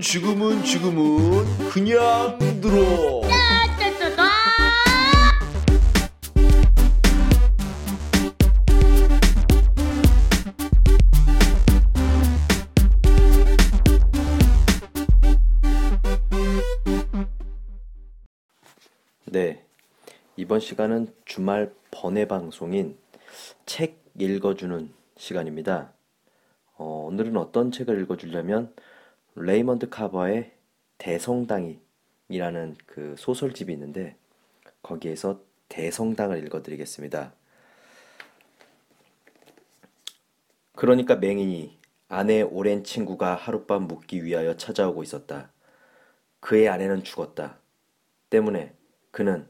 지금은 지금은 지금은 그냥 들어. 네. 이번 시간은 주말 번외 방송인 책 읽어주는 시간입니다. 어, 오늘은 어떤 책을 읽어주려면 레이먼드 카버의 대성당이라는 그 소설집이 있는데 거기에서 대성당을 읽어드리겠습니다. 그러니까 맹인이 아내의 오랜 친구가 하룻밤 묵기 위하여 찾아오고 있었다. 그의 아내는 죽었다. 때문에 그는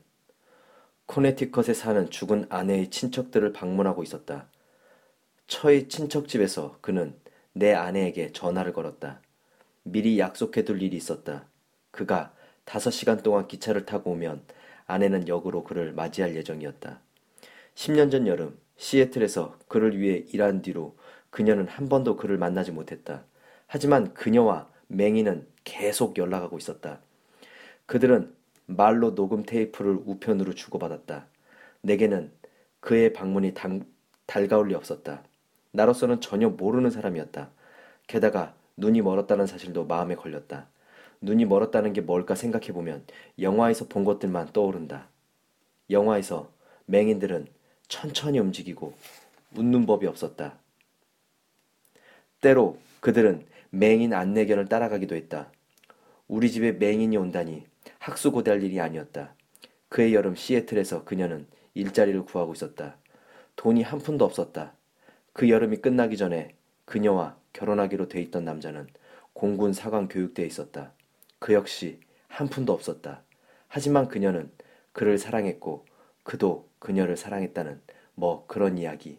코네티컷에 사는 죽은 아내의 친척들을 방문하고 있었다. 처의 친척집에서 그는 내 아내에게 전화를 걸었다. 미리 약속해둘 일이 있었다. 그가 다섯 시간 동안 기차를 타고 오면 아내는 역으로 그를 맞이할 예정이었다. 10년 전 여름 시애틀에서 그를 위해 일한 뒤로 그녀는 한 번도 그를 만나지 못했다. 하지만 그녀와 맹이는 계속 연락하고 있었다. 그들은 말로 녹음 테이프를 우편으로 주고받았다. 내게는 그의 방문이 달, 달가울 리 없었다. 나로서는 전혀 모르는 사람이었다. 게다가 눈이 멀었다는 사실도 마음에 걸렸다. 눈이 멀었다는 게 뭘까 생각해보면 영화에서 본 것들만 떠오른다. 영화에서 맹인들은 천천히 움직이고 웃는 법이 없었다. 때로 그들은 맹인 안내견을 따라가기도 했다. 우리 집에 맹인이 온다니 학수 고대할 일이 아니었다. 그의 여름 시애틀에서 그녀는 일자리를 구하고 있었다. 돈이 한 푼도 없었다. 그 여름이 끝나기 전에 그녀와 결혼하기로 돼 있던 남자는 공군 사관 교육대에 있었다. 그 역시 한 푼도 없었다. 하지만 그녀는 그를 사랑했고 그도 그녀를 사랑했다는 뭐 그런 이야기.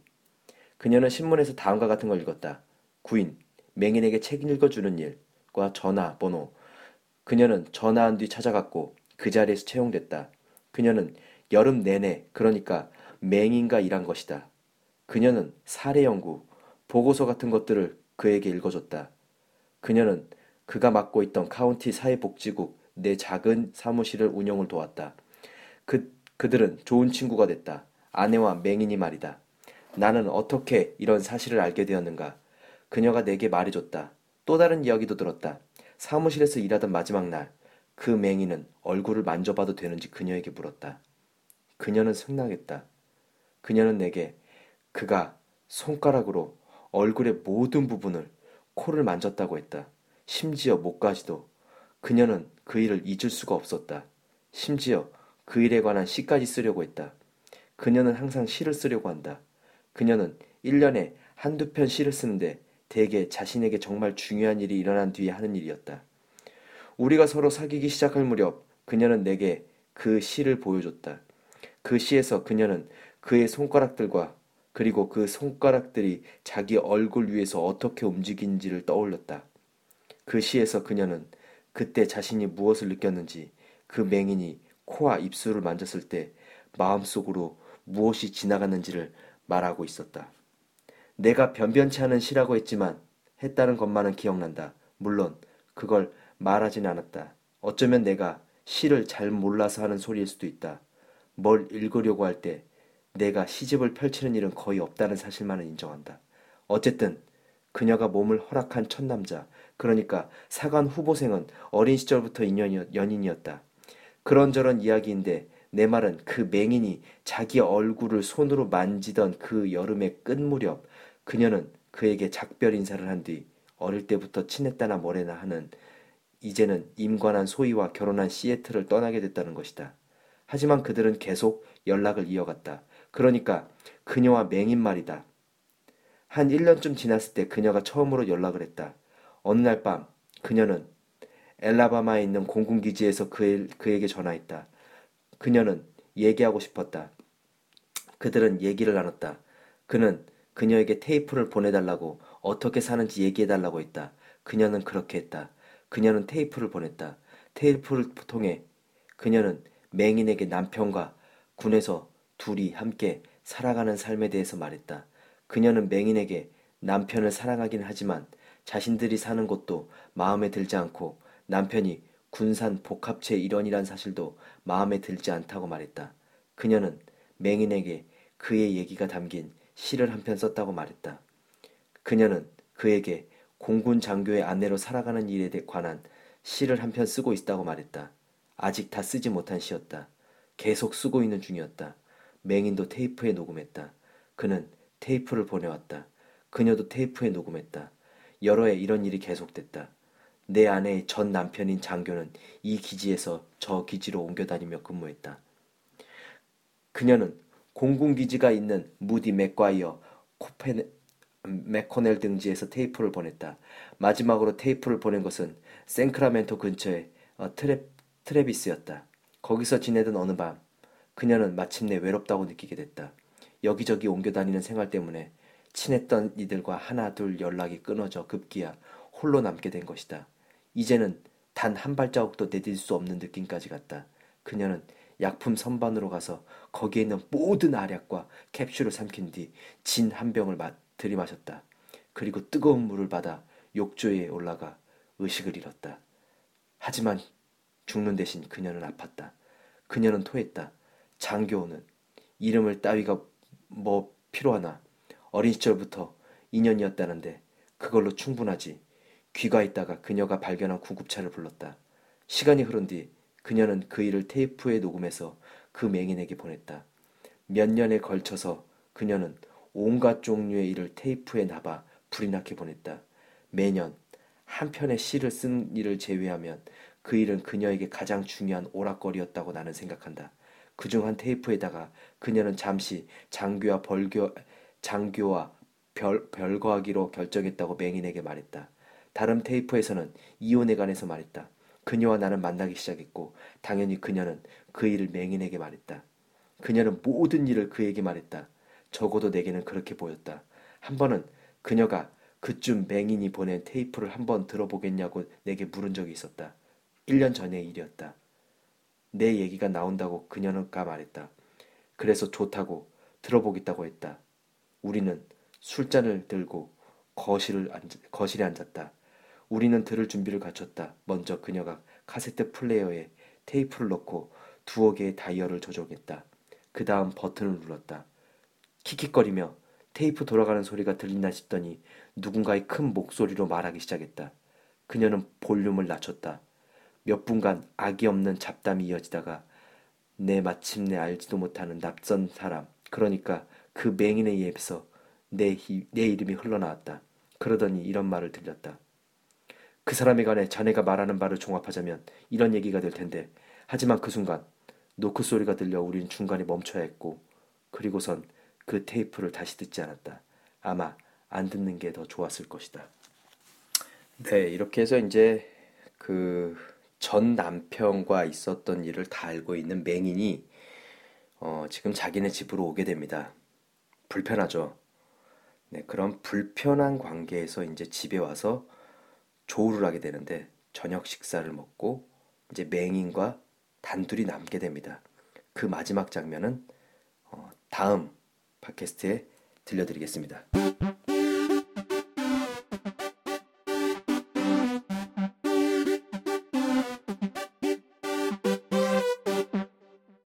그녀는 신문에서 다음과 같은 걸 읽었다. 구인, 맹인에게 책 읽어주는 일과 전화 번호. 그녀는 전화한 뒤 찾아갔고 그 자리에서 채용됐다. 그녀는 여름 내내 그러니까 맹인과 일한 것이다. 그녀는 사례 연구, 보고서 같은 것들을 그에게 읽어줬다. 그녀는 그가 맡고 있던 카운티 사회복지국 내 작은 사무실을 운영을 도왔다. 그, 그들은 좋은 친구가 됐다. 아내와 맹인이 말이다. 나는 어떻게 이런 사실을 알게 되었는가? 그녀가 내게 말해줬다. 또 다른 이야기도 들었다. 사무실에서 일하던 마지막 날, 그 맹인은 얼굴을 만져봐도 되는지 그녀에게 물었다. 그녀는 승낙했다. 그녀는 내게 그가 손가락으로 얼굴의 모든 부분을 코를 만졌다고 했다. 심지어 목까지도. 그녀는 그 일을 잊을 수가 없었다. 심지어 그 일에 관한 시까지 쓰려고 했다. 그녀는 항상 시를 쓰려고 한다. 그녀는 1년에 한두 편 시를 쓰는데 대개 자신에게 정말 중요한 일이 일어난 뒤에 하는 일이었다. 우리가 서로 사귀기 시작할 무렵 그녀는 내게 그 시를 보여줬다. 그 시에서 그녀는 그의 손가락들과 그리고 그 손가락들이 자기 얼굴 위에서 어떻게 움직이는지를 떠올렸다. 그 시에서 그녀는 그때 자신이 무엇을 느꼈는지 그 맹인이 코와 입술을 만졌을 때 마음속으로 무엇이 지나갔는지를 말하고 있었다. 내가 변변치 않은 시라고 했지만 했다는 것만은 기억난다. 물론 그걸 말하진 않았다. 어쩌면 내가 시를 잘 몰라서 하는 소리일 수도 있다. 뭘 읽으려고 할 때 내가 시집을 펼치는 일은 거의 없다는 사실만은 인정한다. 어쨌든 그녀가 몸을 허락한 첫 남자, 그러니까 사관 후보생은 어린 시절부터 인연이, 연인이었다. 그런저런 이야기인데 내 말은 그 맹인이 자기 얼굴을 손으로 만지던 그 여름의 끝 무렵 그녀는 그에게 작별 인사를 한 뒤 어릴 때부터 친했다나 뭐래나 하는 이제는 임관한 소희와 결혼한 시애틀을 떠나게 됐다는 것이다. 하지만 그들은 계속 연락을 이어갔다. 그러니까 그녀와 맹인 말이다. 한 1년쯤 지났을 때 그녀가 처음으로 연락을 했다. 어느 날 밤 그녀는 엘라바마에 있는 공군기지에서 그, 그에게 전화했다. 그녀는 얘기하고 싶었다. 그들은 얘기를 나눴다. 그는 그녀에게 테이프를 보내달라고 어떻게 사는지 얘기해달라고 했다. 그녀는 그렇게 했다. 그녀는 테이프를 보냈다. 테이프를 통해 그녀는 맹인에게 남편과 군에서 둘이 함께 살아가는 삶에 대해서 말했다. 그녀는 맹인에게 남편을 사랑하긴 하지만 자신들이 사는 곳도 마음에 들지 않고 남편이 군산 복합체 일원이란 사실도 마음에 들지 않다고 말했다. 그녀는 맹인에게 그의 얘기가 담긴 시를 한 편 썼다고 말했다. 그녀는 그에게 공군 장교의 아내로 살아가는 일에 관한 시를 한 편 쓰고 있다고 말했다. 아직 다 쓰지 못한 시였다. 계속 쓰고 있는 중이었다. 맹인도 테이프에 녹음했다. 그는 테이프를 보내왔다. 그녀도 테이프에 녹음했다. 여러 해 이런 일이 계속됐다. 내 아내의 전 남편인 장교는 이 기지에서 저 기지로 옮겨 다니며 근무했다. 그녀는 공군기지가 있는 무디 맥과이어 코페 맥코넬 등지에서 테이프를 보냈다. 마지막으로 테이프를 보낸 것은 생크라멘토 근처의 어, 트레, 트레비스였다. 거기서 지내던 어느 밤 그녀는 마침내 외롭다고 느끼게 됐다. 여기저기 옮겨 다니는 생활 때문에 친했던 이들과 하나 둘 연락이 끊어져 급기야 홀로 남게 된 것이다. 이제는 단 한 발자국도 내딜 수 없는 느낌까지 갔다. 그녀는 약품 선반으로 가서 거기에 있는 모든 알약과 캡슐을 삼킨 뒤 진 한 병을 들이마셨다. 그리고 뜨거운 물을 받아 욕조에 올라가 의식을 잃었다. 하지만 죽는 대신 그녀는 아팠다. 그녀는 토했다. 장교는 이름을 따위가 뭐 필요하나 어린 시절부터 인연이었다는데 그걸로 충분하지. 귀가 있다가 그녀가 발견한 구급차를 불렀다. 시간이 흐른 뒤 그녀는 그 일을 테이프에 녹음해서 그 맹인에게 보냈다. 몇 년에 걸쳐서 그녀는 온갖 종류의 일을 테이프에 놔봐 불이 나게 보냈다. 매년 한 편의 시를 쓴 일을 제외하면 그 일은 그녀에게 가장 중요한 오락거리였다고 나는 생각한다. 그 중 한 테이프에다가 그녀는 잠시 장교와 벌교, 장교와 별, 별거하기로 결정했다고 맹인에게 말했다. 다른 테이프에서는 이혼에 관해서 말했다. 그녀와 나는 만나기 시작했고 당연히 그녀는 그 일을 맹인에게 말했다. 그녀는 모든 일을 그에게 말했다. 적어도 내게는 그렇게 보였다. 한 번은 그녀가 그쯤 맹인이 보낸 테이프를 한번 들어보겠냐고 내게 물은 적이 있었다. 1년 전의 일이었다. 내 얘기가 나온다고 그녀는가 말했다. 그래서 좋다고 들어보겠다고 했다. 우리는 술잔을 들고 거실을 앉, 거실에 앉았다. 우리는 들을 준비를 갖췄다. 먼저 그녀가 카세트 플레이어에 테이프를 넣고 두어 개의 다이얼을 조종했다. 그 다음 버튼을 눌렀다. 킥킥거리며 테이프 돌아가는 소리가 들린다 싶더니 누군가의 큰 목소리로 말하기 시작했다. 그녀는 볼륨을 낮췄다. 몇 분간 악이 없는 잡담이 이어지다가 내 마침내 알지도 못하는 낯선 사람, 그러니까 그 맹인의 입에서 내, 내 이름이 흘러나왔다. 그러더니 이런 말을 들렸다. 그 사람에 관해 자네가 말하는 바를 종합하자면 이런 얘기가 될 텐데 하지만 그 순간 노크 소리가 들려 우리는 중간에 멈춰야 했고 그리고선 그 테이프를 다시 듣지 않았다. 아마 안 듣는 게 더 좋았을 것이다. 네, 이렇게 해서 이제 그 전 남편과 있었던 일을 다 알고 있는 맹인이 어, 지금 자기네 집으로 오게 됩니다. 불편하죠. 네, 그런 불편한 관계에서 이제 집에 와서 조우를 하게 되는데 저녁 식사를 먹고 이제 맹인과 단둘이 남게 됩니다. 그 마지막 장면은 어, 다음 팟캐스트에 들려드리겠습니다.